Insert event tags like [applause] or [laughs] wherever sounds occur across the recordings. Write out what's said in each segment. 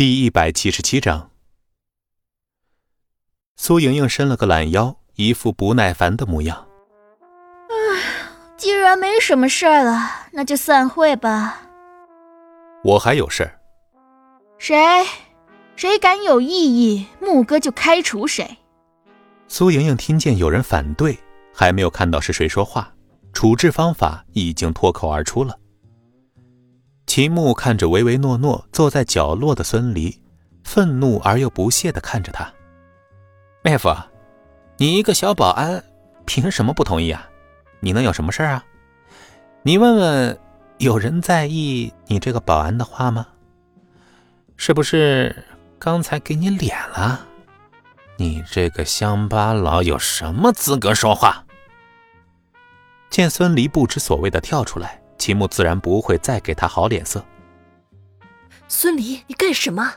第一百七十七章，苏莹莹伸了个懒腰，一副不耐烦的模样。唉，既然没什么事儿了，那就散会吧。我还有事儿。谁？谁敢有异议，木哥就开除谁。苏莹莹听见有人反对，还没有看到是谁说话，处置方法已经脱口而出了。秦牧看着唯唯诺诺坐在角落的孙离，愤怒而又不屑地看着他：“妹夫，你一个小保安，凭什么不同意啊？你能有什么事啊？你问问，有人在意你这个保安的话吗？是不是刚才给你脸了？你这个乡巴佬有什么资格说话？”见孙离不知所谓的跳出来。秦牧自然不会再给他好脸色。孙离，你干什么？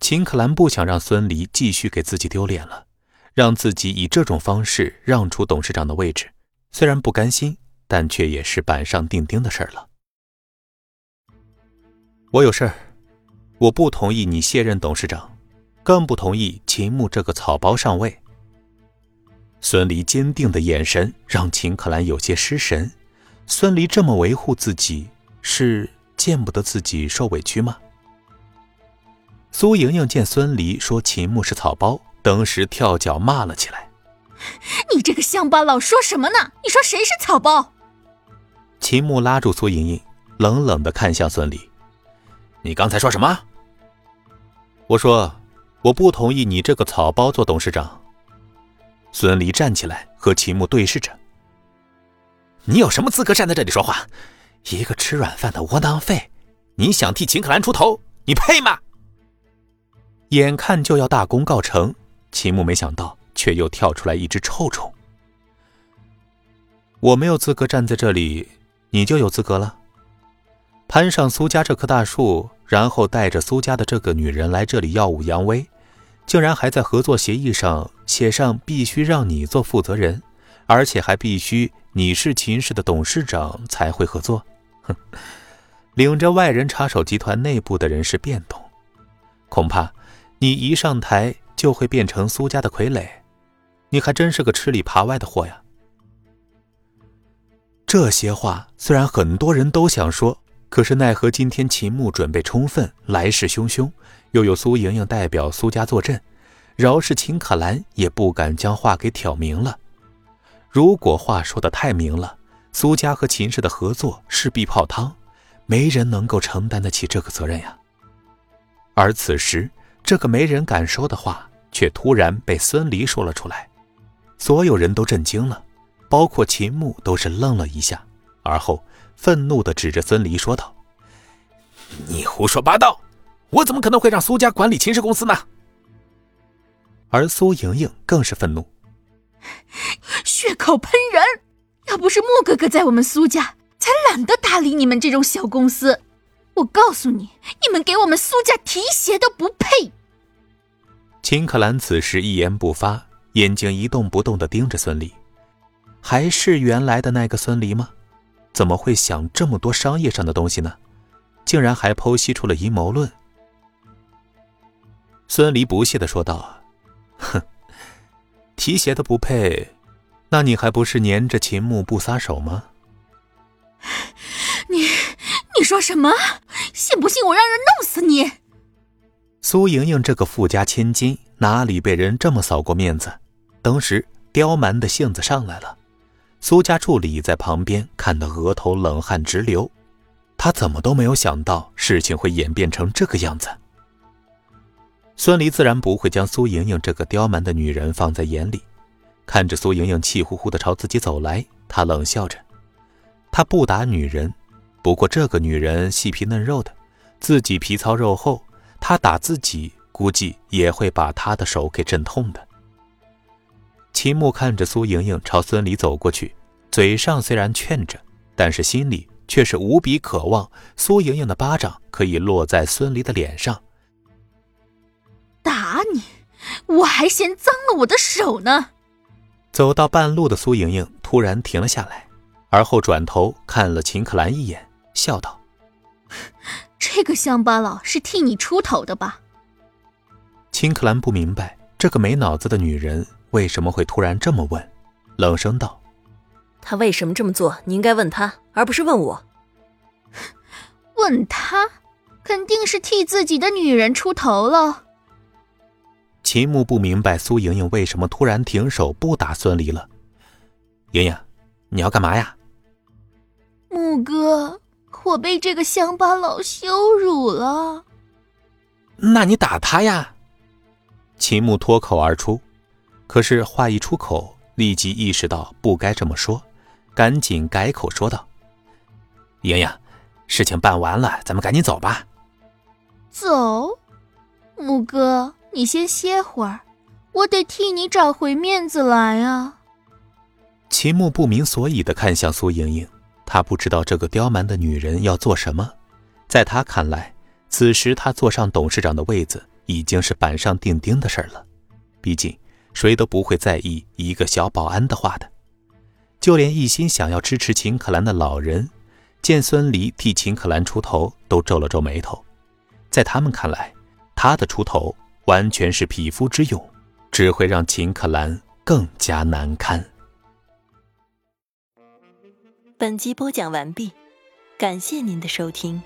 秦可兰不想让孙离继续给自己丢脸了，让自己以这种方式让出董事长的位置，虽然不甘心，但却也是板上钉钉的事了。我有事儿，我不同意你卸任董事长，更不同意秦牧这个草包上位。孙离坚定的眼神让秦可兰有些失神。孙离这么维护自己，是见不得自己受委屈吗？苏莹莹见孙离说秦牧是草包，登时跳脚骂了起来：“你这个乡巴佬说什么呢？你说谁是草包？”秦牧拉住苏莹莹，冷冷的看向孙离：“你刚才说什么？”我说：“我不同意你这个草包做董事长。”孙离站起来和秦牧对视着。你有什么资格站在这里说话？一个吃软饭的窝囊废，你想替秦可兰出头，你配吗？眼看就要大功告成，秦牧没想到，却又跳出来一只臭虫。我没有资格站在这里，你就有资格了。攀上苏家这棵大树，然后带着苏家的这个女人来这里耀武扬威，竟然还在合作协议上写上必须让你做负责人，而且还必须。你是秦氏的董事长才会合作，哼！[laughs] 领着外人插手集团内部的人事变动，恐怕你一上台就会变成苏家的傀儡。你还真是个吃里扒外的货呀！这些话虽然很多人都想说，可是奈何今天秦牧准备充分，来势汹汹，又有苏莹莹代表苏家坐镇，饶是秦可兰也不敢将话给挑明了。如果话说的太明了，苏家和秦氏的合作势必泡汤，没人能够承担得起这个责任呀。而此时，这个没人敢说的话，却突然被孙离说了出来，所有人都震惊了，包括秦牧都是愣了一下，而后愤怒地指着孙离说道：“你胡说八道！我怎么可能会让苏家管理秦氏公司呢？”而苏莹莹更是愤怒。血口喷人！要不是莫哥哥在我们苏家，才懒得搭理你们这种小公司。我告诉你，你们给我们苏家提鞋都不配。秦可兰此时一言不发，眼睛一动不动地盯着孙离，还是原来的那个孙离吗？怎么会想这么多商业上的东西呢？竟然还剖析出了阴谋论。孙离不屑地说道：“哼。”提鞋都不配，那你还不是粘着秦牧不撒手吗？你你说什么？信不信我让人弄死你？苏莹莹这个富家千金哪里被人这么扫过面子？当时刁蛮的性子上来了。苏家助理在旁边看得额头冷汗直流，他怎么都没有想到事情会演变成这个样子。孙离自然不会将苏莹莹这个刁蛮的女人放在眼里，看着苏莹莹气呼呼的朝自己走来，他冷笑着：“他不打女人，不过这个女人细皮嫩肉的，自己皮糙肉厚，他打自己估计也会把他的手给震痛的。”秦牧看着苏莹莹朝孙离走过去，嘴上虽然劝着，但是心里却是无比渴望苏莹莹的巴掌可以落在孙离的脸上。打你，我还嫌脏了我的手呢。走到半路的苏莹莹突然停了下来，而后转头看了秦可兰一眼，笑道：“ [laughs] 这个乡巴佬是替你出头的吧？秦可兰不明白这个没脑子的女人为什么会突然这么问，冷声道：“她为什么这么做？你应该问她，而不是问我。[laughs] 问她，肯定是替自己的女人出头了。”秦牧不明白苏莹莹为什么突然停手不打孙离了。莹莹，你要干嘛呀？牧哥，我被这个乡巴佬羞辱了。那你打他呀！秦牧脱口而出，可是话一出口，立即意识到不该这么说，赶紧改口说道：“莹莹，事情办完了，咱们赶紧走吧。”走，牧哥，你先歇会儿，我得替你找回面子来啊。秦牧不明所以的看向苏莹莹，他不知道这个刁蛮的女人要做什么，在他看来，此时他坐上董事长的位子。已经是板上钉钉的事了，毕竟谁都不会在意一个小保安的话的。就连一心想要支持秦可兰的老人，见孙离替秦可兰出头，都皱了皱眉头。在他们看来，他的出头完全是匹夫之勇，只会让秦可兰更加难堪。本集播讲完毕，感谢您的收听。